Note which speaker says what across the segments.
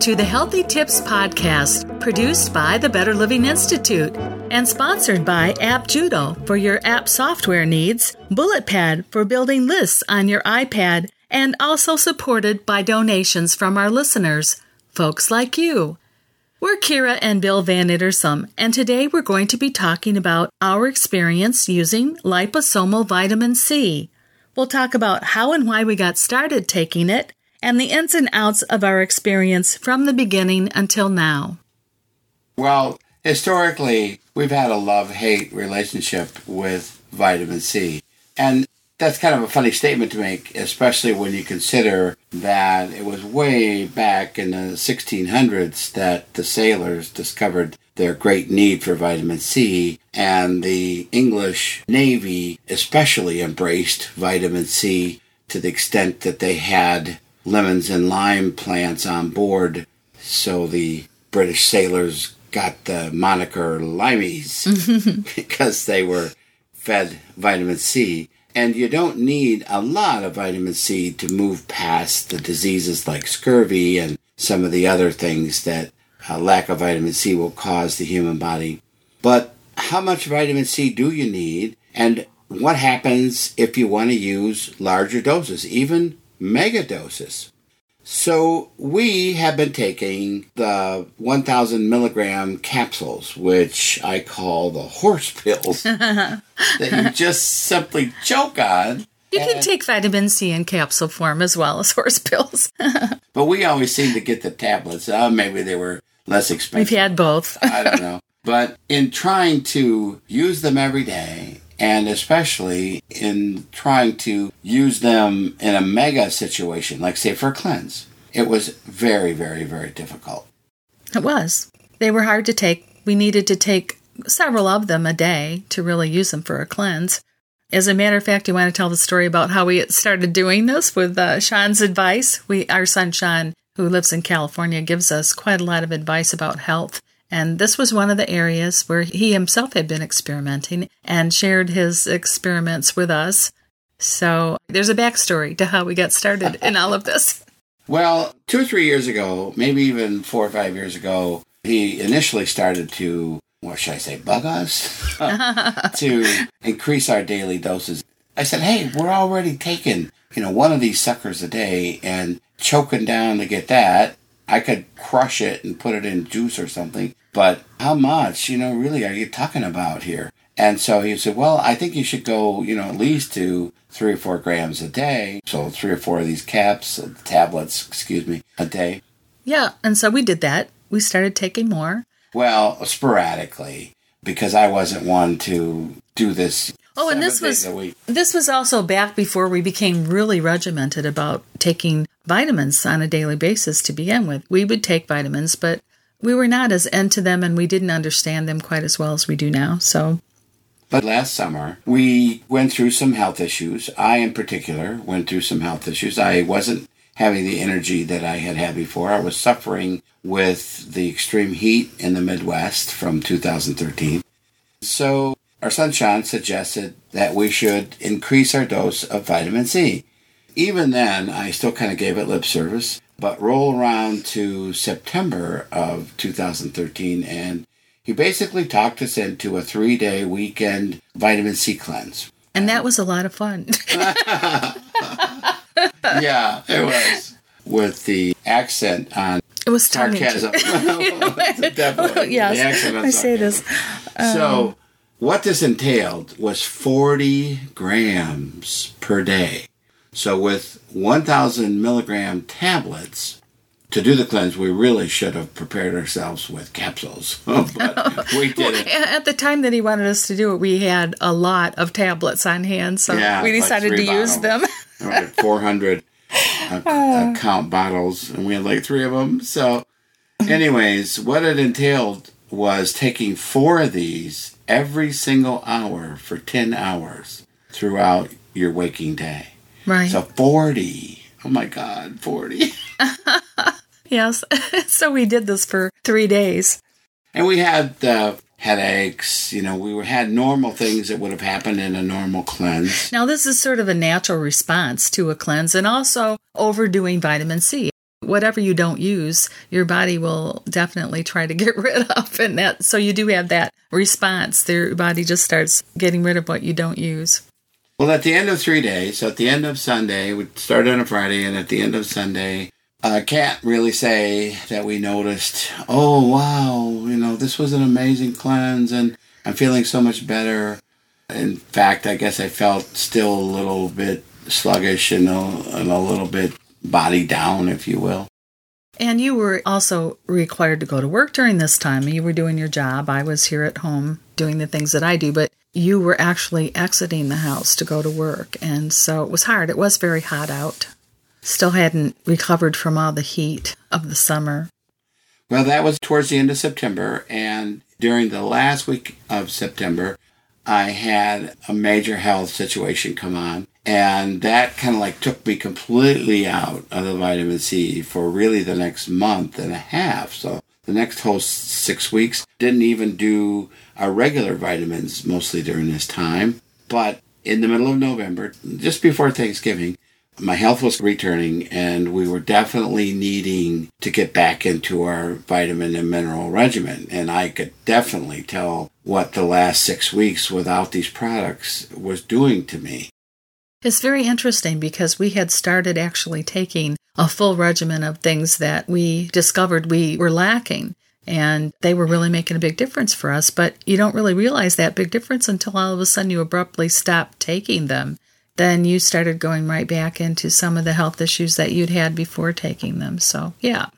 Speaker 1: To the Healthy Tips Podcast, produced by the Better Living Institute and sponsored by App Judo for your app software needs, BulletPad for building lists on your iPad, and also supported by donations from our listeners, folks like you. We're Kira and Bill Van Ittersum, and today we're going to be talking about our experience using liposomal vitamin C. We'll talk about how and why we got started taking it and the ins and outs of our experience from the beginning until now.
Speaker 2: Well, historically, we've had a love hate relationship with vitamin C. And that's kind of a funny statement to make, especially when you consider that it was way back in the 1600s that the sailors discovered their great need for vitamin C, and the English Navy especially embraced vitamin C to the extent that they had lemons and lime plants on board. So the British sailors got the moniker limeys because they were fed vitamin C. And you don't need a lot of vitamin C to move past the diseases like scurvy and some of the other things that a lack of vitamin C will cause the human body. But how much vitamin C do you need? And what happens if you want to use larger doses, even mega doses? So we have been taking the 1000 milligram capsules, which I call the horse pills, that you just simply choke on.
Speaker 1: You can take vitamin C in capsule form as well as horse pills.
Speaker 2: but we always seem to get the tablets. Uh, maybe they were less expensive.
Speaker 1: We've had both.
Speaker 2: I don't know. But in trying to use them every day, and especially in trying to use them in a mega situation, like say for a cleanse. It was very, very, very difficult.
Speaker 1: It was. They were hard to take. We needed to take several of them a day to really use them for a cleanse. As a matter of fact, you want to tell the story about how we started doing this with uh, Sean's advice. We, our son Sean, who lives in California, gives us quite a lot of advice about health. And this was one of the areas where he himself had been experimenting and shared his experiments with us. So there's a backstory to how we got started in all of this.
Speaker 2: Well, two or three years ago, maybe even four or five years ago, he initially started to, what should I say, bug us to increase our daily doses. I said, hey, we're already taking, you know, one of these suckers a day and choking down to get that. I could crush it and put it in juice or something. But how much, you know, really are you talking about here? And so he said, well, I think you should go, you know, at least to three or four grams a day. So three or four of these caps, uh, tablets, excuse me, a day.
Speaker 1: Yeah. And so we did that. We started taking more.
Speaker 2: Well, sporadically, because I wasn't one to do this.
Speaker 1: Oh, and this was this was also back before we became really regimented about taking vitamins on a daily basis to begin with. We would take vitamins, but we were not as into them and we didn't understand them quite as well as we do now. So
Speaker 2: but last summer, we went through some health issues. I, in particular, went through some health issues. I wasn't having the energy that I had had before. I was suffering with the extreme heat in the Midwest from 2013. So, our son Sean suggested that we should increase our dose of vitamin C. Even then, I still kind of gave it lip service, but roll around to September of 2013 and he basically talked us into a three day weekend vitamin C cleanse.
Speaker 1: And that was a lot of fun.
Speaker 2: yeah, it was. With the accent on
Speaker 1: it was
Speaker 2: sarcasm. Definitely.
Speaker 1: yes, I say this.
Speaker 2: Um, so, what this entailed was 40 grams per day. So, with 1,000 milligram tablets, to do the cleanse, we really should have prepared ourselves with capsules, but we did it.
Speaker 1: At the time that he wanted us to do it, we had a lot of tablets on hand, so yeah, we decided like to bottles. use them.
Speaker 2: 400 uh, count bottles, and we had like three of them. So, anyways, what it entailed was taking four of these every single hour for 10 hours throughout your waking day.
Speaker 1: Right.
Speaker 2: So 40. Oh my God, 40.
Speaker 1: yes. so we did this for three days.
Speaker 2: And we had uh, headaches. You know, we had normal things that would have happened in a normal cleanse.
Speaker 1: Now, this is sort of a natural response to a cleanse and also overdoing vitamin C. whatever you don't use, your body will definitely try to get rid of. And that, so you do have that response. Your body just starts getting rid of what you don't use.
Speaker 2: Well, at the end of three days, so at the end of Sunday, we started on a Friday, and at the end of Sunday, uh, I can't really say that we noticed, oh, wow, you know, this was an amazing cleanse and I'm feeling so much better. In fact, I guess I felt still a little bit sluggish and a, and a little bit body down, if you will.
Speaker 1: And you were also required to go to work during this time. You were doing your job. I was here at home doing the things that I do, but you were actually exiting the house to go to work. And so it was hard. It was very hot out. Still hadn't recovered from all the heat of the summer.
Speaker 2: Well, that was towards the end of September. And during the last week of September, I had a major health situation come on. And that kind of like took me completely out of the vitamin C for really the next month and a half. So the next whole six weeks didn't even do our regular vitamins mostly during this time. But in the middle of November, just before Thanksgiving, my health was returning and we were definitely needing to get back into our vitamin and mineral regimen. And I could definitely tell what the last six weeks without these products was doing to me.
Speaker 1: It's very interesting because we had started actually taking a full regimen of things that we discovered we were lacking. And they were really making a big difference for us. But you don't really realize that big difference until all of a sudden you abruptly stop taking them. Then you started going right back into some of the health issues that you'd had before taking them. So, yeah.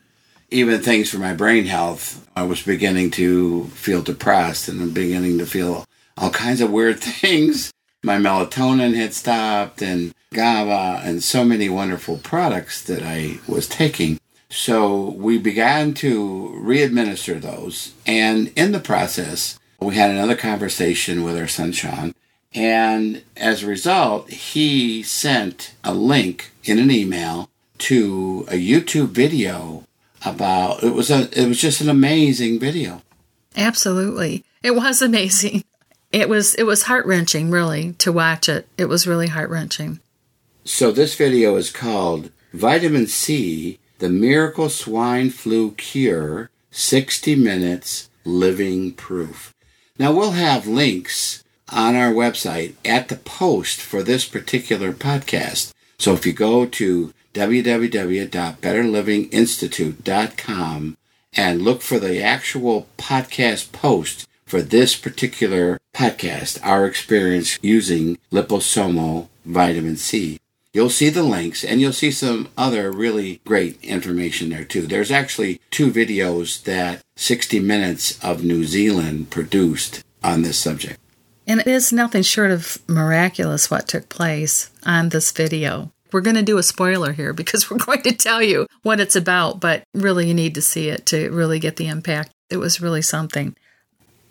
Speaker 2: Even things for my brain health, I was beginning to feel depressed and I'm beginning to feel all kinds of weird things my melatonin had stopped and GABA and so many wonderful products that I was taking. So we began to re-administer those. And in the process, we had another conversation with our son Sean. And as a result, he sent a link in an email to a YouTube video about it was a it was just an amazing video.
Speaker 1: Absolutely. It was amazing. It was it was heart wrenching, really, to watch it. It was really heart wrenching.
Speaker 2: So this video is called Vitamin C: The Miracle Swine Flu Cure, 60 Minutes Living Proof. Now we'll have links on our website at the post for this particular podcast. So if you go to www.betterlivinginstitute.com and look for the actual podcast post for this particular podcast, our experience using liposomal vitamin C. You'll see the links and you'll see some other really great information there too. There's actually two videos that 60 Minutes of New Zealand produced on this subject.
Speaker 1: And it is nothing short of miraculous what took place on this video. We're going to do a spoiler here because we're going to tell you what it's about, but really you need to see it to really get the impact. It was really something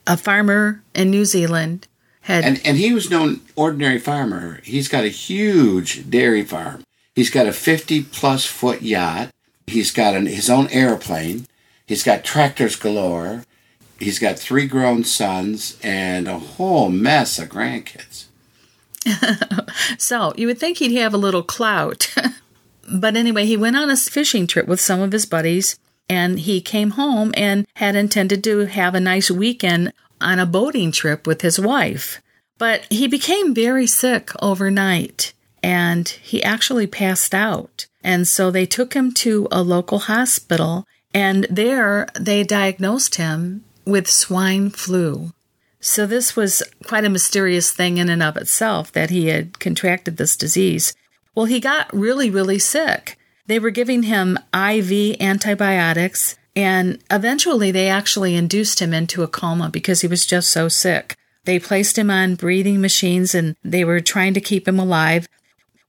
Speaker 1: a farmer in New Zealand had
Speaker 2: and and he was no ordinary farmer. He's got a huge dairy farm. He's got a 50 plus foot yacht. He's got an, his own airplane. He's got tractors galore. He's got three grown sons and a whole mess of grandkids.
Speaker 1: so you would think he'd have a little clout. but anyway, he went on a fishing trip with some of his buddies and he came home and had intended to have a nice weekend on a boating trip with his wife. But he became very sick overnight and he actually passed out. And so they took him to a local hospital and there they diagnosed him with swine flu. So this was quite a mysterious thing in and of itself that he had contracted this disease. Well, he got really, really sick. They were giving him IV antibiotics, and eventually they actually induced him into a coma because he was just so sick. They placed him on breathing machines and they were trying to keep him alive.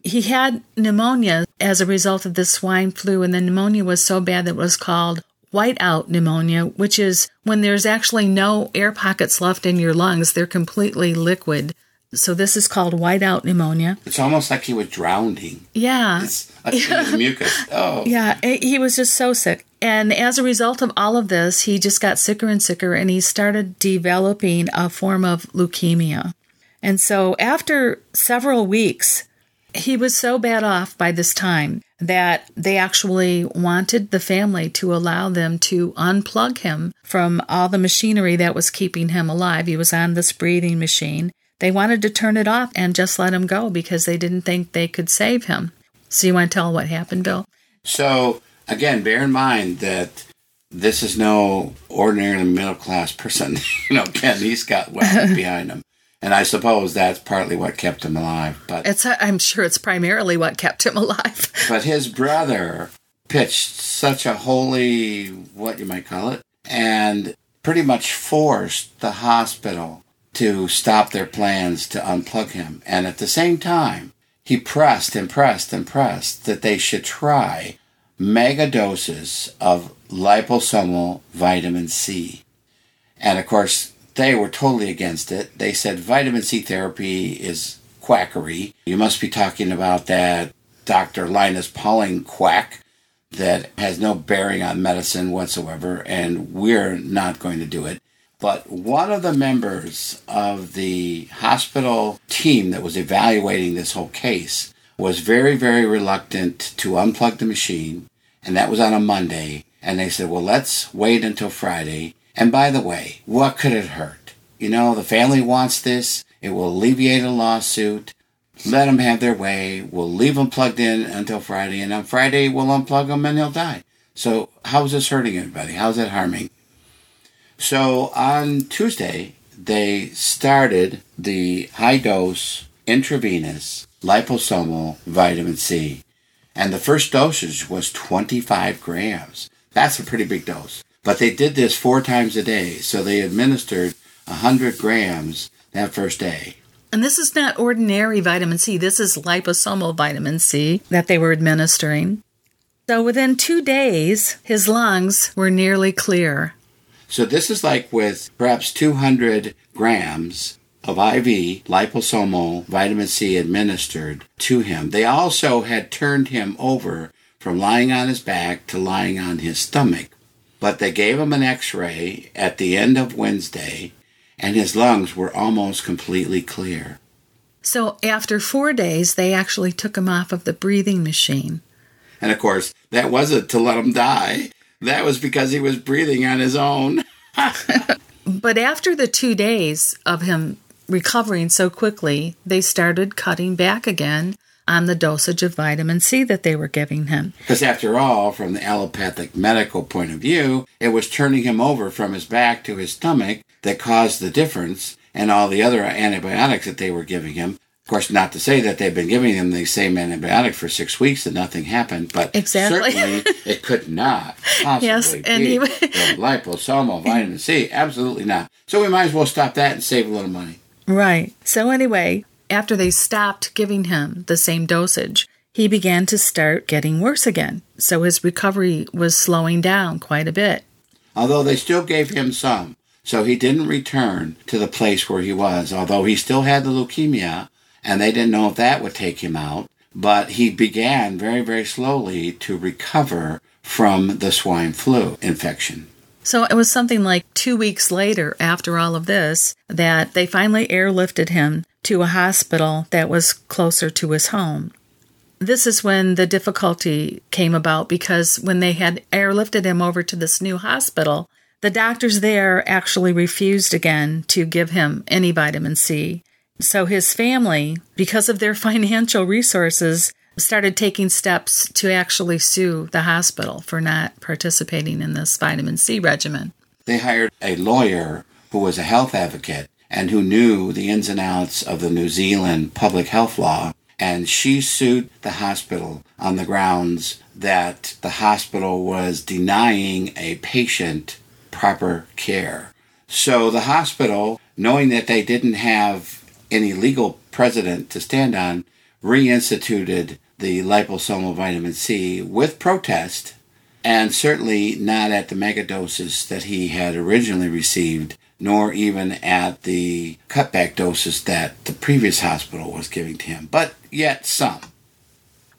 Speaker 1: He had pneumonia as a result of the swine flu, and the pneumonia was so bad that it was called whiteout pneumonia, which is when there's actually no air pockets left in your lungs, they're completely liquid. So this is called whiteout pneumonia.
Speaker 2: It's almost like he was drowning.
Speaker 1: Yeah.
Speaker 2: It's like mucus. Oh.
Speaker 1: Yeah, he was just so sick. And as a result of all of this, he just got sicker and sicker and he started developing a form of leukemia. And so after several weeks, He was so bad off by this time that they actually wanted the family to allow them to unplug him from all the machinery that was keeping him alive. He was on this breathing machine. They wanted to turn it off and just let him go because they didn't think they could save him. So, you want to tell what happened, Bill?
Speaker 2: So, again, bear in mind that this is no ordinary middle class person. you know, Ken, he's got weapons behind him. And I suppose that's partly what kept him alive. But
Speaker 1: it's uh, I'm sure it's primarily what kept him alive.
Speaker 2: but his brother pitched such a holy what you might call it and pretty much forced the hospital to stop their plans to unplug him. And at the same time, he pressed and pressed and pressed that they should try mega doses of liposomal vitamin C. And of course, they were totally against it. They said vitamin C therapy is quackery. You must be talking about that Dr. Linus Pauling quack that has no bearing on medicine whatsoever, and we're not going to do it. But one of the members of the hospital team that was evaluating this whole case was very, very reluctant to unplug the machine, and that was on a Monday. And they said, well, let's wait until Friday. And by the way, what could it hurt? You know, the family wants this. It will alleviate a lawsuit. Let them have their way. We'll leave them plugged in until Friday, and on Friday we'll unplug them and he'll die. So how's this hurting anybody? How's it harming? So on Tuesday, they started the high dose intravenous liposomal vitamin C. And the first dosage was 25 grams. That's a pretty big dose. But they did this four times a day. So they administered 100 grams that first day.
Speaker 1: And this is not ordinary vitamin C. This is liposomal vitamin C that they were administering. So within two days, his lungs were nearly clear.
Speaker 2: So this is like with perhaps 200 grams of IV liposomal vitamin C administered to him. They also had turned him over from lying on his back to lying on his stomach. But they gave him an x ray at the end of Wednesday, and his lungs were almost completely clear.
Speaker 1: So after four days, they actually took him off of the breathing machine.
Speaker 2: And of course, that wasn't to let him die. That was because he was breathing on his own.
Speaker 1: but after the two days of him recovering so quickly, they started cutting back again on the dosage of vitamin C that they were giving him.
Speaker 2: Because after all, from the allopathic medical point of view, it was turning him over from his back to his stomach that caused the difference, and all the other antibiotics that they were giving him Of course, not to say that they've been giving him the same antibiotic for six weeks and nothing happened, but
Speaker 1: exactly.
Speaker 2: certainly it could not possibly
Speaker 1: yes, and
Speaker 2: be
Speaker 1: he,
Speaker 2: liposomal vitamin C. Absolutely not. So we might as well stop that and save a little money.
Speaker 1: Right. So anyway, after they stopped giving him the same dosage, he began to start getting worse again. So his recovery was slowing down quite a bit.
Speaker 2: Although they still gave him some. So he didn't return to the place where he was, although he still had the leukemia and they didn't know if that would take him out. But he began very, very slowly to recover from the swine flu infection.
Speaker 1: So it was something like two weeks later, after all of this, that they finally airlifted him to a hospital that was closer to his home. This is when the difficulty came about because when they had airlifted him over to this new hospital, the doctors there actually refused again to give him any vitamin C. So his family, because of their financial resources, started taking steps to actually sue the hospital for not participating in this vitamin C regimen.
Speaker 2: They hired a lawyer who was a health advocate and who knew the ins and outs of the New Zealand public health law. And she sued the hospital on the grounds that the hospital was denying a patient proper care. So the hospital, knowing that they didn't have any legal precedent to stand on, reinstituted the liposomal vitamin C with protest, and certainly not at the megadoses that he had originally received, nor even at the cutback doses that the previous hospital was giving to him, but yet some.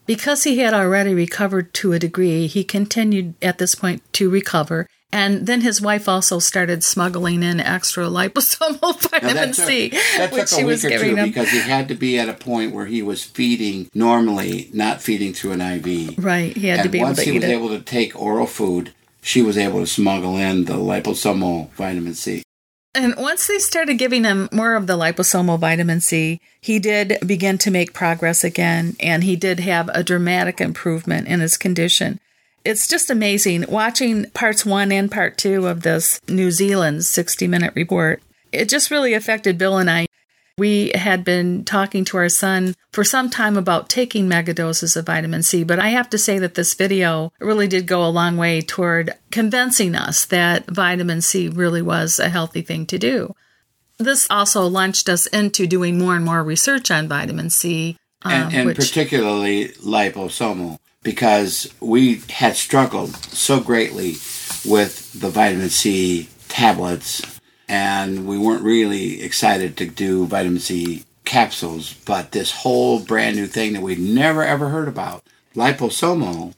Speaker 1: Because he had already recovered to a degree, he continued at this point to recover And then his wife also started smuggling in extra liposomal vitamin
Speaker 2: took,
Speaker 1: C, which she was giving him.
Speaker 2: because he had to be at a point where he was feeding normally, not feeding through an IV.
Speaker 1: Right, he had
Speaker 2: and
Speaker 1: to be able to.
Speaker 2: once
Speaker 1: he
Speaker 2: was
Speaker 1: it.
Speaker 2: able to take oral food, she was able to smuggle in the liposomal vitamin C.
Speaker 1: And once they started giving him more of the liposomal vitamin C, he did begin to make progress again, and he did have a dramatic improvement in his condition. It's just amazing watching parts one and part two of this New Zealand 60 minute report. It just really affected Bill and I. We had been talking to our son for some time about taking megadoses of vitamin C, but I have to say that this video really did go a long way toward convincing us that vitamin C really was a healthy thing to do. This also launched us into doing more and more research on vitamin C, um,
Speaker 2: and, and
Speaker 1: which
Speaker 2: particularly liposomal, because we had struggled so greatly with the vitamin C tablets, and we weren't really excited to do vitamin C capsules. But this whole brand new thing that we'd never ever heard about, liposomal,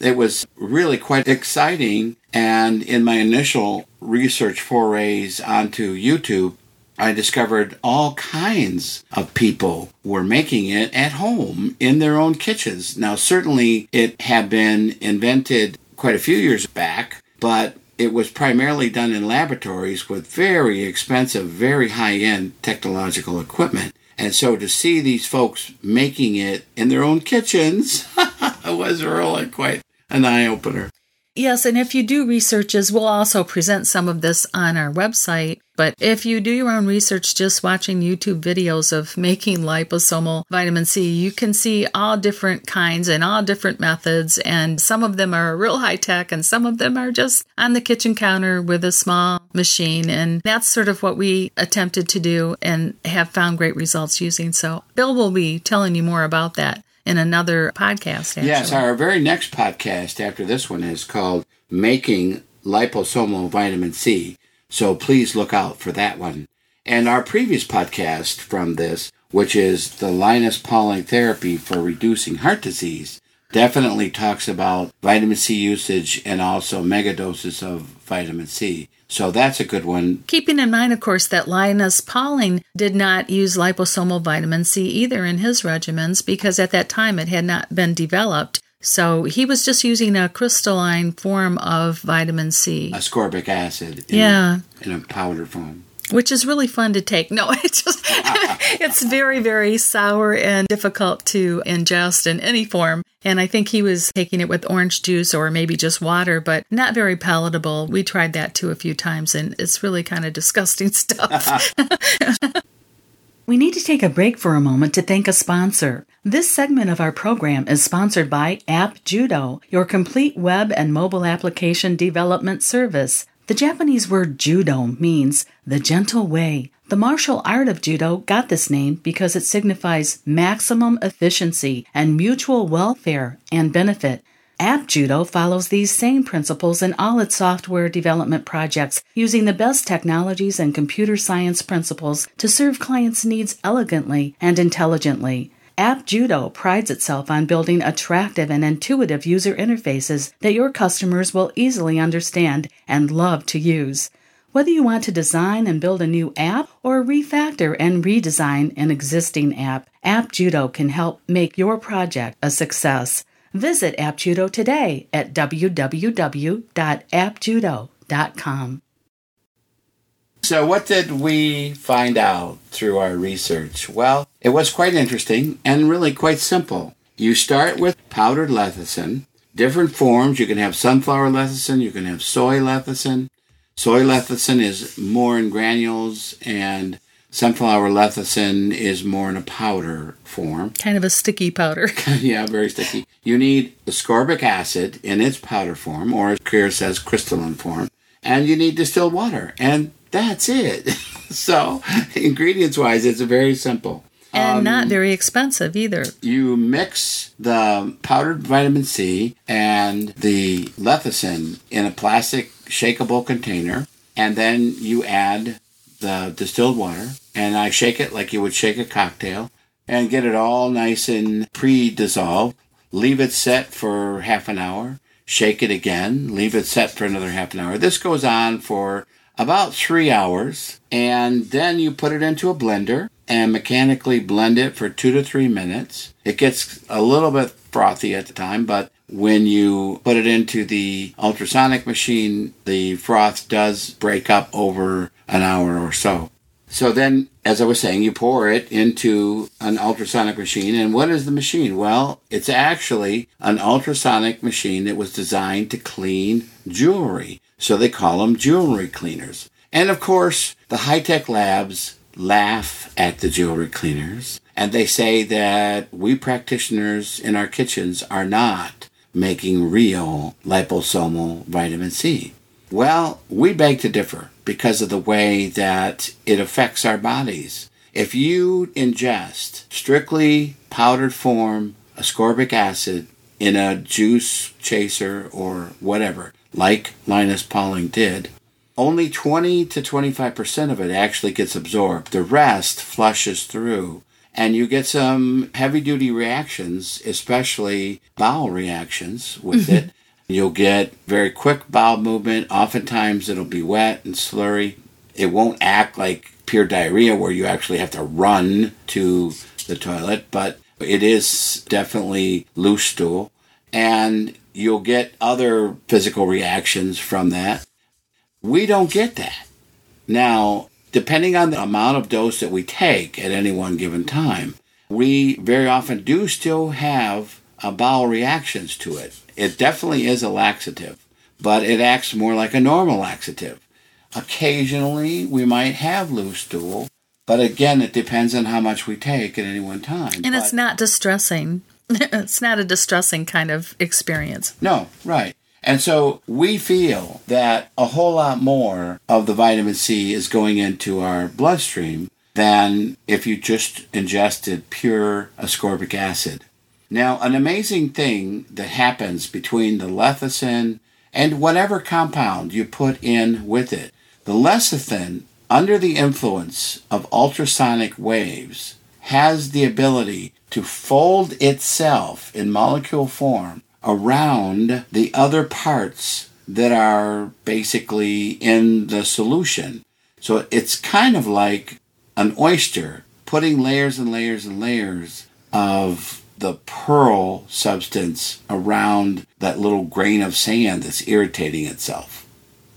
Speaker 2: it was really quite exciting. And in my initial research forays onto YouTube, I discovered all kinds of people were making it at home in their own kitchens. Now, certainly it had been invented quite a few years back, but it was primarily done in laboratories with very expensive, very high end technological equipment. And so to see these folks making it in their own kitchens was really quite an eye opener.
Speaker 1: Yes, and if you do researches, we'll also present some of this on our website. But if you do your own research just watching YouTube videos of making liposomal vitamin C, you can see all different kinds and all different methods. And some of them are real high tech and some of them are just on the kitchen counter with a small machine. And that's sort of what we attempted to do and have found great results using. So Bill will be telling you more about that in another podcast. Actually.
Speaker 2: Yes, our very next podcast after this one is called Making Liposomal Vitamin C. So please look out for that one. And our previous podcast from this, which is the Linus Pauling therapy for reducing heart disease, definitely talks about vitamin C usage and also megadoses of vitamin C. So that's a good one.
Speaker 1: Keeping in mind, of course, that Linus Pauling did not use liposomal vitamin C either in his regimens because at that time it had not been developed. So he was just using a crystalline form of vitamin C.
Speaker 2: Ascorbic acid in,
Speaker 1: Yeah.
Speaker 2: in a powder form.
Speaker 1: which is really fun to take. No, it's just it's very very sour and difficult to ingest in any form. And I think he was taking it with orange juice or maybe just water, but not very palatable. We tried that too a few times and it's really kind of disgusting stuff. We need to take a break for a moment to thank a sponsor. This segment of our program is sponsored by App Judo, your complete web and mobile application development service. The Japanese word judo means the gentle way. The martial art of judo got this name because it signifies maximum efficiency and mutual welfare and benefit. App Judo follows these same principles in all its software development projects, using the best technologies and computer science principles to serve clients' needs elegantly and intelligently. App Judo prides itself on building attractive and intuitive user interfaces that your customers will easily understand and love to use. Whether you want to design and build a new app or refactor and redesign an existing app, App Judo can help make your project a success. Visit AppJudo today at www.appjudo.com.
Speaker 2: So, what did we find out through our research? Well, it was quite interesting and really quite simple. You start with powdered lecithin, different forms. You can have sunflower lecithin, you can have soy lecithin. Soy lecithin is more in granules, and sunflower lecithin is more in a powder form.
Speaker 1: Kind of a sticky powder.
Speaker 2: yeah, very sticky. You need ascorbic acid in its powder form, or as Kira says, crystalline form, and you need distilled water, and that's it. so, ingredients wise, it's very simple.
Speaker 1: And not um, very expensive either.
Speaker 2: You mix the powdered vitamin C and the lecithin in a plastic shakeable container, and then you add the distilled water, and I shake it like you would shake a cocktail, and get it all nice and pre-dissolved. Leave it set for half an hour. shake it again, leave it set for another half an hour. This goes on for about three hours, and then you put it into a blender and mechanically blend it for two to three minutes. It gets a little bit frothy at the time, but when you put it into the ultrasonic machine, the froth does break up over an hour or so. So then, as I was saying, you pour it into an ultrasonic machine. And what is the machine? Well, it's actually an ultrasonic machine that was designed to clean jewelry. So they call them jewelry cleaners. And of course, the high tech labs laugh at the jewelry cleaners and they say that we practitioners in our kitchens are not making real liposomal vitamin C. Well, we beg to differ because of the way that it affects our bodies. If you ingest strictly powdered form ascorbic acid in a juice chaser or whatever, like Linus Pauling did, only 20 to 25% of it actually gets absorbed. The rest flushes through and you get some heavy duty reactions, especially bowel reactions with mm-hmm. it. You'll get very quick bowel movement. Oftentimes it'll be wet and slurry. It won't act like pure diarrhea where you actually have to run to the toilet, but it is definitely loose stool. And you'll get other physical reactions from that. We don't get that. Now, depending on the amount of dose that we take at any one given time, we very often do still have uh, bowel reactions to it. It definitely is a laxative, but it acts more like a normal laxative. Occasionally, we might have loose stool, but again, it depends on how much we take at any one time.
Speaker 1: And but, it's not distressing. it's not a distressing kind of experience.
Speaker 2: No, right. And so we feel that a whole lot more of the vitamin C is going into our bloodstream than if you just ingested pure ascorbic acid. Now, an amazing thing that happens between the lecithin and whatever compound you put in with it, the lecithin, under the influence of ultrasonic waves, has the ability to fold itself in molecule form around the other parts that are basically in the solution. So it's kind of like an oyster putting layers and layers and layers of the pearl substance around that little grain of sand that's irritating itself.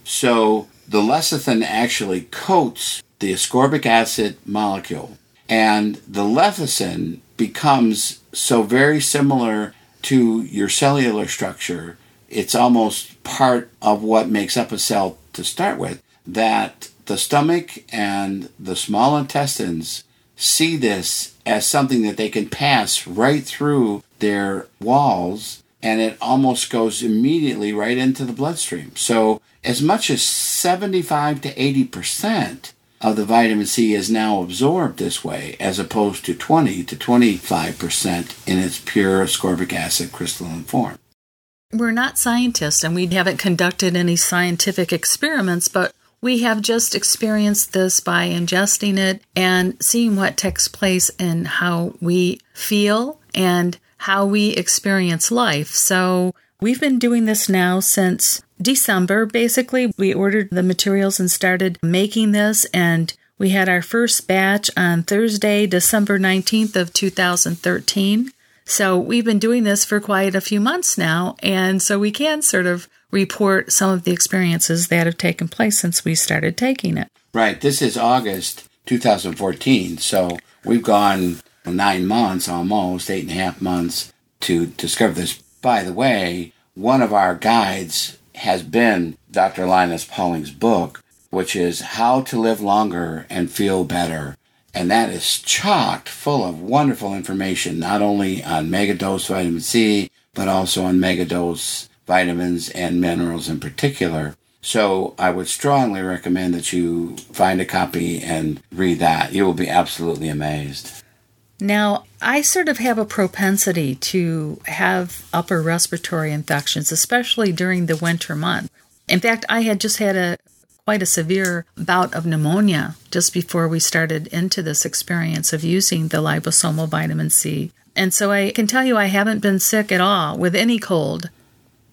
Speaker 2: So the lecithin actually coats the ascorbic acid molecule, and the lecithin becomes so very similar to your cellular structure, it's almost part of what makes up a cell to start with, that the stomach and the small intestines see this as something that they can pass right through their walls and it almost goes immediately right into the bloodstream. So, as much as 75 to 80 percent of the vitamin C is now absorbed this way, as opposed to 20 to 25% in its pure ascorbic acid crystalline form.
Speaker 1: We're not scientists and we haven't conducted any scientific experiments, but we have just experienced this by ingesting it and seeing what takes place in how we feel and how we experience life. So we've been doing this now since December, basically. We ordered the materials and started making this, and we had our first batch on Thursday, December 19th of 2013. So we've been doing this for quite a few months now, and so we can sort of report some of the experiences that have taken place since we started taking it.
Speaker 2: Right. This is August 2014, so we've gone nine months almost, eight and a half months to discover this. By the way, one of our guides has been Dr. Linus Pauling's book, which is How to Live Longer and Feel Better. And that is chocked full of wonderful information, not only on megadose vitamin C, but also on megadose vitamins and minerals in particular. So I would strongly recommend that you find a copy and read that. You will be absolutely amazed.
Speaker 1: Now, I sort of have a propensity to have upper respiratory infections, especially during the winter month. In fact, I had just had a quite a severe bout of pneumonia just before we started into this experience of using the liposomal vitamin C. And so I can tell you I haven't been sick at all with any cold.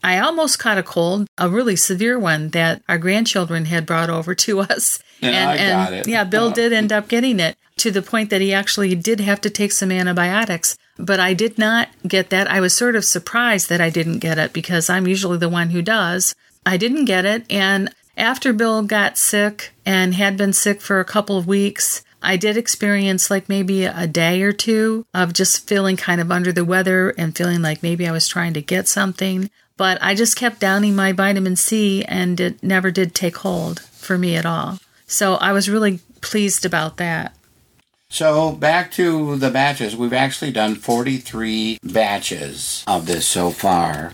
Speaker 1: I almost caught a cold, a really severe one that our grandchildren had brought over to us.
Speaker 2: And, I got it.
Speaker 1: yeah, Bill did end up getting it to the point that he actually did have to take some antibiotics. But I did not get that. I was sort of surprised that I didn't get it because I'm usually the one who does. I didn't get it. And after Bill got sick and had been sick for a couple of weeks, I did experience like maybe a day or two of just feeling kind of under the weather and feeling like maybe I was trying to get something. But I just kept downing my vitamin C and it never did take hold for me at all. So I was really pleased about that.
Speaker 2: So back to the batches. We've actually done 43 batches of this so far.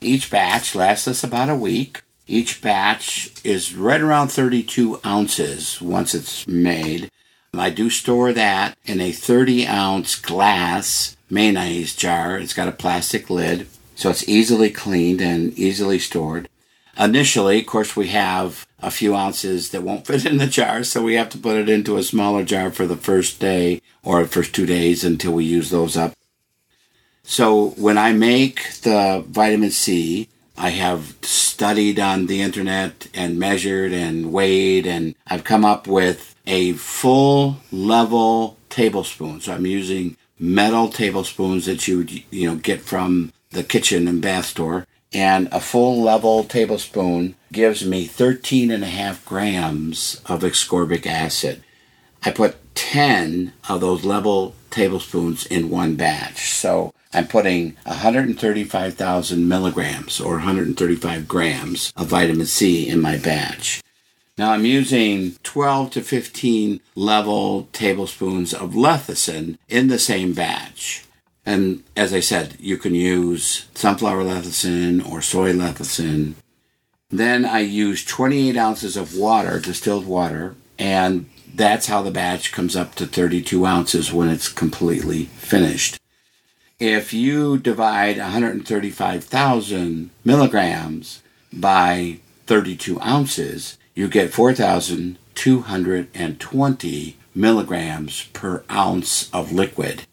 Speaker 2: Each batch lasts us about a week. Each batch is right around 32 ounces once it's made. I do store that in a 30 ounce glass mayonnaise jar. It's got a plastic lid, so it's easily cleaned and easily stored. Initially, of course, we have a few ounces that won't fit in the jar, so we have to put it into a smaller jar for the first day or the first two days until we use those up. So when I make the vitamin C, I have studied on the internet and measured and weighed, and I've come up with a full level tablespoon. So I'm using metal tablespoons that you would, you know get from the kitchen and bath store and a full level tablespoon gives me 13 and a half grams of ascorbic acid. I put 10 of those level tablespoons in one batch. So I'm putting 135,000 milligrams or 135 grams of vitamin C in my batch. Now I'm using 12 to 15 level tablespoons of lecithin in the same batch. And as I said, you can use sunflower lecithin or soy lecithin. Then I use 28 ounces of water, distilled water, and that's how the batch comes up to 32 ounces when it's completely finished. If you divide 135,000 milligrams by 32 ounces, you get 4,220 milligrams per ounce of liquid.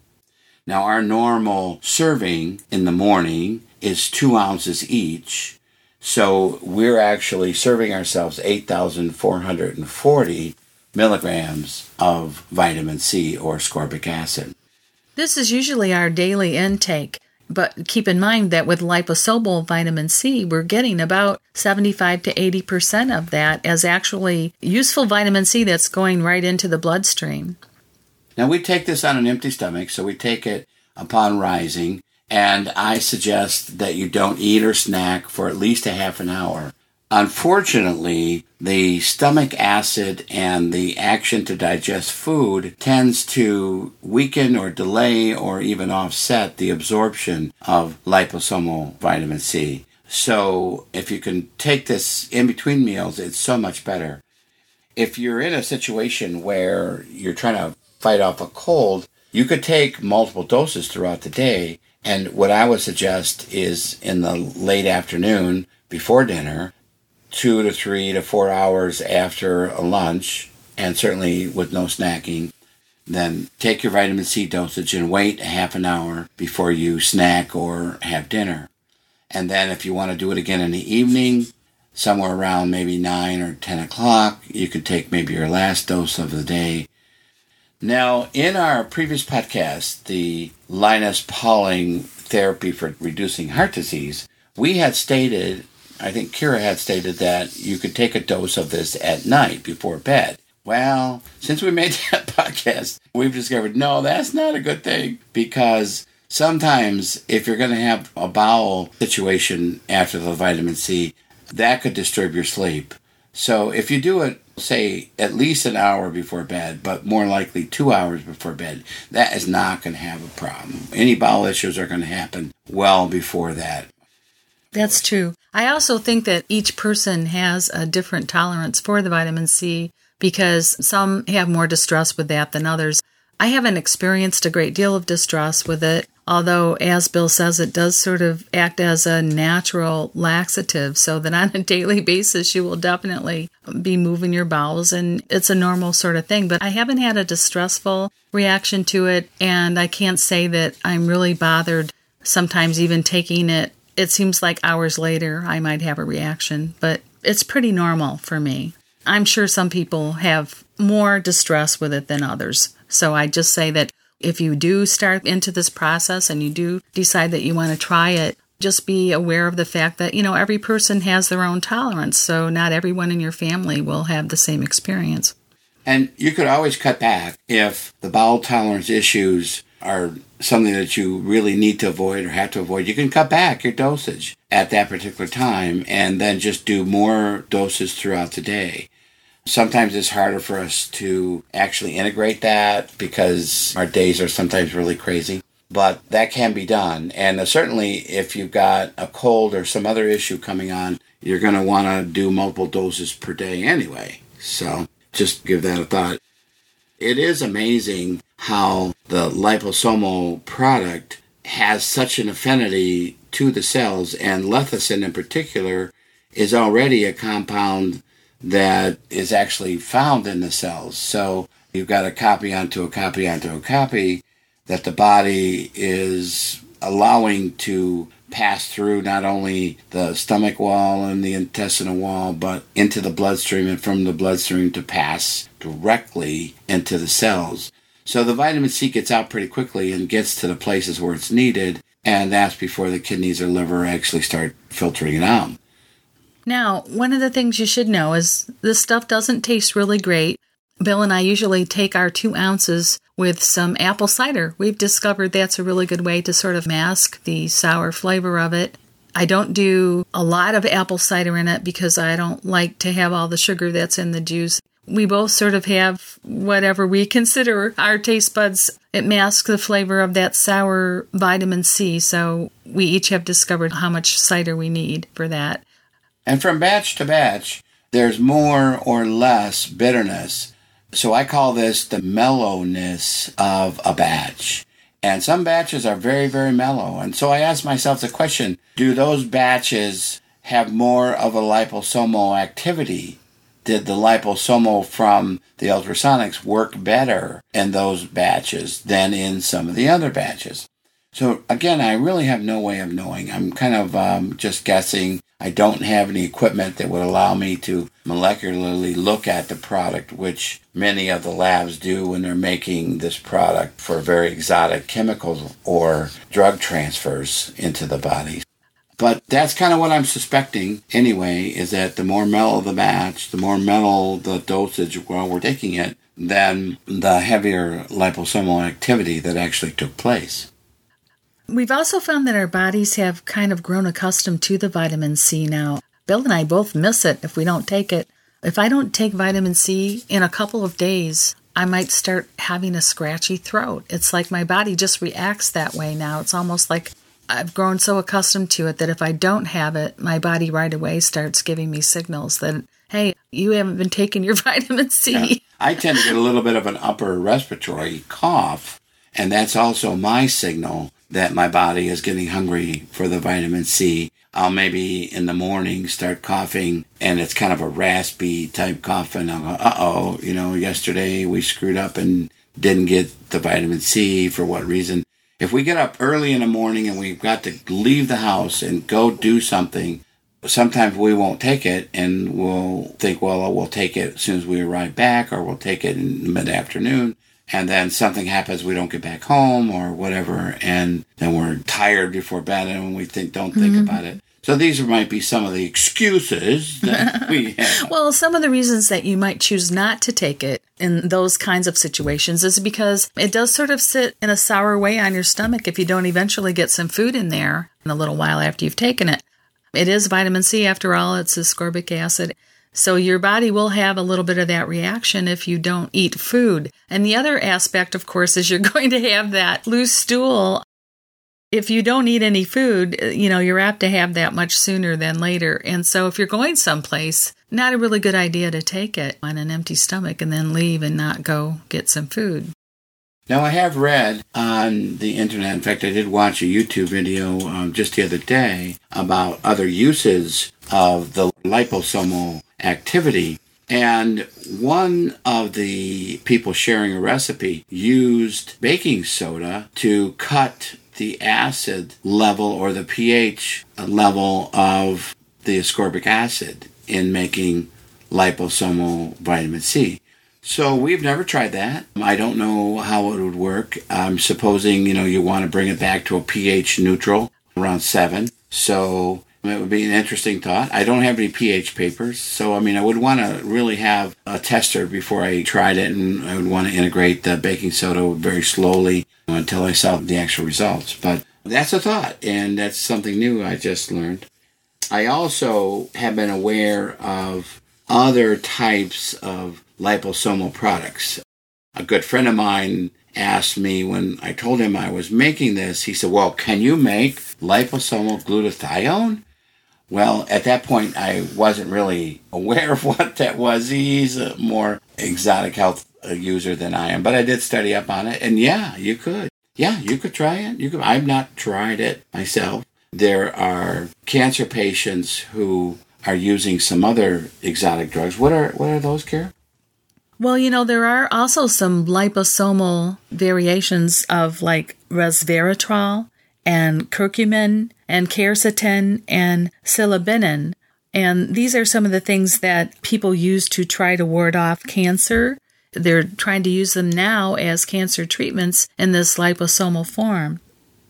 Speaker 2: Now, our normal serving in the morning is two ounces each. So we're actually serving ourselves 8,440 milligrams of vitamin C or ascorbic acid.
Speaker 1: This is usually our daily intake, but keep in mind that with liposomal vitamin C, we're getting about 75 to 80% of that as actually useful vitamin C that's going right into the bloodstream.
Speaker 2: Now we take this on an empty stomach, so we take it upon rising, and I suggest that you don't eat or snack for at least a half an hour. Unfortunately, the stomach acid and the action to digest food tends to weaken or delay or even offset the absorption of liposomal vitamin C. So, if you can take this in between meals, it's so much better. If you're in a situation where you're trying to fight off a cold, you could take multiple doses throughout the day. And what I would suggest is in the late afternoon before dinner, two to three to four hours after a lunch, and certainly with no snacking, then take your vitamin C dosage and wait a half an hour before you snack or have dinner. And then if you want to do it again in the evening, somewhere around maybe 9 or 10 o'clock, you could take maybe your last dose of the day now, in our previous podcast, the Linus Pauling therapy for reducing heart disease, we had stated, I think Kira had stated that you could take a dose of this at night before bed. Well, since we made that podcast, we've discovered no, that's not a good thing because sometimes if you're going to have a bowel situation after the vitamin C, that could disturb your sleep. So if you do it, say, at least an hour before bed, but more likely two hours before bed, that is not going to have a problem. Any bowel issues are going to happen well before that.
Speaker 1: That's true. I also think that each person has a different tolerance for the vitamin C because some have more distress with that than others. I haven't experienced a great deal of distress with it. Although, as Bill says, it does sort of act as a natural laxative, so that on a daily basis you will definitely be moving your bowels, and it's a normal sort of thing. But I haven't had a distressful reaction to it, and I can't say that I'm really bothered sometimes even taking it it seems like hours later I might have a reaction, but it's pretty normal for me. I'm sure some people have more distress with it than others. So I just say that if you do start into this process and you do decide that you want to try it, just be aware of the fact that, you know, every person has their own tolerance. So not everyone in your family will have the same experience.
Speaker 2: And you could always cut back if the bowel tolerance issues are something that you really need to avoid or have to avoid. You can cut back your dosage at that particular time and then just do more doses throughout the day. Sometimes it's harder for us to actually integrate that because our days are sometimes really crazy. But that can be done. And uh, certainly, if you've got a cold or some other issue coming on, you're going to want to do multiple doses per day anyway. So just give that a thought. It is amazing how the liposomal product has such an affinity to the cells, and lecithin in particular is already a compound that is actually found in the cells. So you've got a copy onto a copy onto a copy that the body is allowing to pass through not only the stomach wall and the intestinal wall, but into the bloodstream and from the bloodstream to pass directly into the cells. So the vitamin C gets out pretty quickly and gets to the places where it's needed, and that's before the kidneys or liver actually start filtering it out.
Speaker 1: Now, one of the things you should know is this stuff doesn't taste really great. Bill and I usually take our two ounces with some apple cider. We've discovered that's a really good way to sort of mask the sour flavor of it. I don't do a lot of apple cider in it because I don't like to have all the sugar that's in the juice. We both sort of have whatever we consider our taste buds. It masks the flavor of that sour vitamin C, so we each have discovered how much cider we need for that.
Speaker 2: And from batch to batch, there's more or less bitterness. So I call this the mellowness of a batch. And some batches are very, very mellow. And so I ask myself the question do those batches have more of a liposomal activity? Did the liposomal from the ultrasonics work better in those batches than in some of the other batches? So again, I really have no way of knowing. I'm kind of um, just guessing I don't have any equipment that would allow me to molecularly look at the product, which many of the labs do when they're making this product for very exotic chemicals or drug transfers into the body. But that's kind of what I'm suspecting anyway, is that the more metal the batch, the more metal the dosage while we're taking it, then the heavier liposomal activity that actually took place.
Speaker 1: We've also found that our bodies have kind of grown accustomed to the vitamin C now. Bill and I both miss it if we don't take it. If I don't take vitamin C in a couple of days, I might start having a scratchy throat. It's like my body just reacts that way now. It's almost like I've grown so accustomed to it that if I don't have it, my body right away starts giving me signals that, hey, you haven't been taking your vitamin C. Yeah.
Speaker 2: I tend to get a little bit of an upper respiratory cough, and that's also my signal that my body is getting hungry for the vitamin C. I'll maybe in the morning start coughing and it's kind of a raspy type cough and I'll go, uh oh, you know, yesterday we screwed up and didn't get the vitamin C for what reason. If we get up early in the morning and we've got to leave the house and go do something, sometimes we won't take it and we'll think, well, we'll take it as soon as we arrive back or we'll take it in the mid afternoon and then something happens we don't get back home or whatever and then we're tired before bed and we think don't think mm-hmm. about it so these might be some of the excuses that we have.
Speaker 1: well, some of the reasons that you might choose not to take it in those kinds of situations is because it does sort of sit in a sour way on your stomach if you don't eventually get some food in there in a little while after you've taken it. It is vitamin C after all, it's ascorbic acid. So your body will have a little bit of that reaction if you don't eat food. And the other aspect, of course, is you're going to have that loose stool. If you don't eat any food, you know, you're apt to have that much sooner than later. And so if you're going someplace, not a really good idea to take it on an empty stomach and then leave and not go get some food.
Speaker 2: Now, I have read on the internet, in fact, I did watch a YouTube video um, just the other day about other uses of the liposomal activity. And one of the people sharing a recipe used baking soda to cut the acid level or the pH level of the ascorbic acid in making liposomal vitamin C. So we've never tried that. I don't know how it would work. I'm supposing, you know, you want to bring it back to a pH neutral around 7. So it would be an interesting thought. I don't have any pH papers, so I mean, I would want to really have a tester before I tried it, and I would want to integrate the baking soda very slowly until I saw the actual results. But that's a thought, and that's something new I just learned. I also have been aware of other types of liposomal products. A good friend of mine asked me when I told him I was making this, he said, Well, can you make liposomal glutathione? Well, at that point, I wasn't really aware of what that was. He's a more exotic health user than I am, but I did study up on it. And yeah, you could. Yeah, you could try it. You could. I've not tried it myself. There are cancer patients who are using some other exotic drugs. What are what are those, Kira?
Speaker 1: Well, you know, there are also some liposomal variations of like resveratrol and curcumin and quercetin and silibinin. And these are some of the things that people use to try to ward off cancer. They're trying to use them now as cancer treatments in this liposomal form.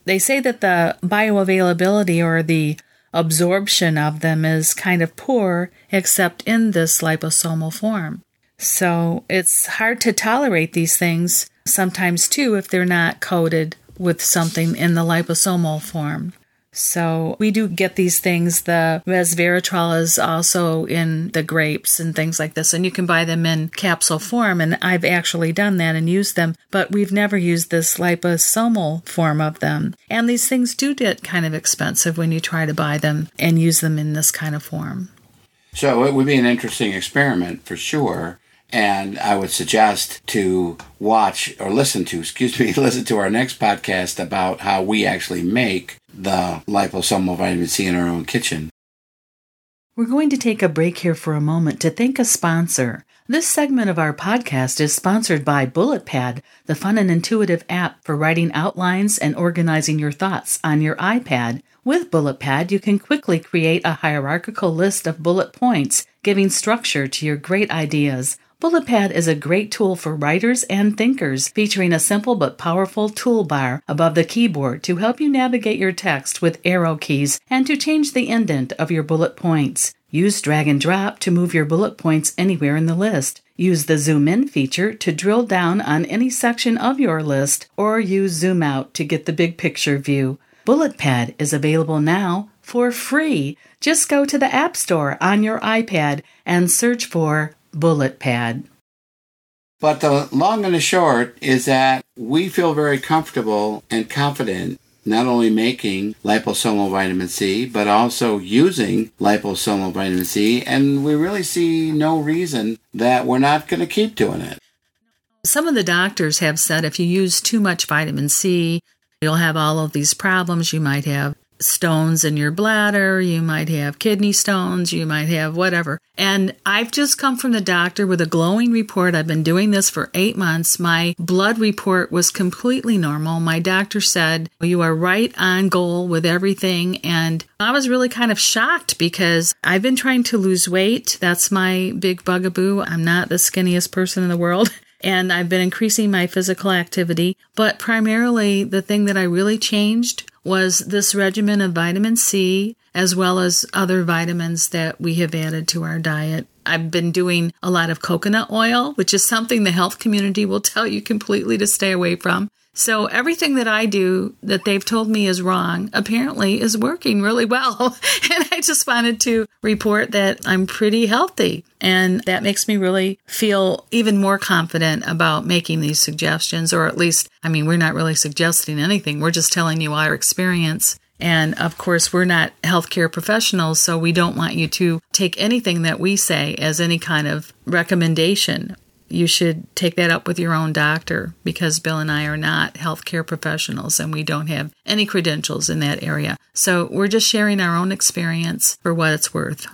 Speaker 1: They say that the bioavailability or the absorption of them is kind of poor, except in this liposomal form. So it's hard to tolerate these things sometimes too if they're not coated with something in the liposomal form. So we do get these things. The resveratrol is also in the grapes and things like this, and you can buy them in capsule form. And I've actually done that and used them, but we've never used this liposomal form of them. And these things do get kind of expensive when you try to buy them and use them in this kind of form.
Speaker 2: So it would be an interesting experiment for sure. And I would suggest to watch or listen to, excuse me, listen to our next podcast about how we actually make the liposomal vitamin C in our own kitchen.
Speaker 1: We're going to take a break here for a moment to thank a sponsor. This segment of our podcast is sponsored by BulletPad, the fun and intuitive app for writing outlines and organizing your thoughts on your iPad. With BulletPad, you can quickly create a hierarchical list of bullet points, giving structure to your great ideas. BulletPad is a great tool for writers and thinkers, featuring a simple but powerful toolbar above the keyboard to help you navigate your text with arrow keys and to change the indent of your bullet points. Use drag and drop to move your bullet points anywhere in the list. Use the zoom in feature to drill down on any section of your list, or use zoom out to get the big picture view. BulletPad is available now for free. Just go to the App Store on your iPad and search for BulletPad.
Speaker 2: But the long and the short is that we feel very comfortable and confident not only making liposomal vitamin C, but also using liposomal vitamin C, and we really see no reason that we're not going to keep doing it.
Speaker 1: Some of the doctors have said if you use too much vitamin C, you'll have all of these problems. You might have stones in your bladder, you might have kidney stones, you might have whatever. And I've just come from the doctor with a glowing report. I've been doing this for eight months. My blood report was completely normal. My doctor said, You are right on goal with everything. And I was really kind of shocked because I've been trying to lose weight. That's my big bugaboo. I'm not the skinniest person in the world. And I've been increasing my physical activity. But primarily, the thing that I really changed was this regimen of vitamin C as well as other vitamins that we have added to our diet. I've been doing a lot of coconut oil, which is something the health community will tell you completely to stay away from. So everything that I do that they've told me is wrong apparently is working really well. and I just wanted to report that I'm pretty healthy. And that makes me really feel even more confident about making these suggestions, or at least, I mean, we're not really suggesting anything. We're just telling you our experience. And of course, we're not healthcare professionals, so we don't want you to take anything that we say as any kind of recommendation you should take that up with your own doctor because Bill and I are not healthcare professionals and we don't have any credentials in that area. So we're just sharing our own experience for what it's worth.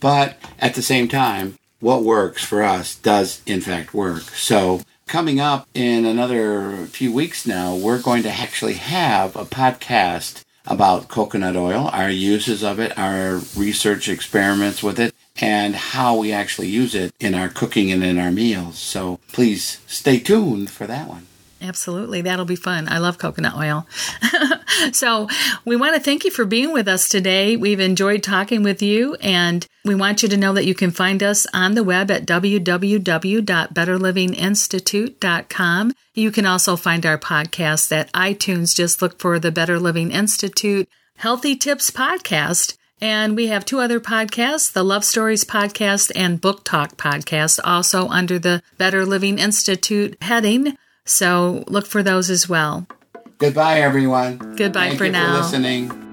Speaker 2: But at the same time, what works for us does in fact work. So coming up in another few weeks now, we're going to actually have a podcast about coconut oil, our uses of it, our research experiments with it, and how we actually use it in our cooking and in our meals. So please stay tuned for that one.
Speaker 1: Absolutely. That'll be fun. I love coconut oil. so, we want to thank you for being with us today. We've enjoyed talking with you, and we want you to know that you can find us on the web at www.betterlivinginstitute.com. You can also find our podcast at iTunes. Just look for the Better Living Institute Healthy Tips Podcast. And we have two other podcasts, the Love Stories podcast and Book Talk podcast, also under the Better Living Institute heading. So look for those as well.
Speaker 2: Goodbye, everyone.
Speaker 1: Goodbye
Speaker 2: Thank
Speaker 1: for
Speaker 2: you
Speaker 1: now.
Speaker 2: For listening.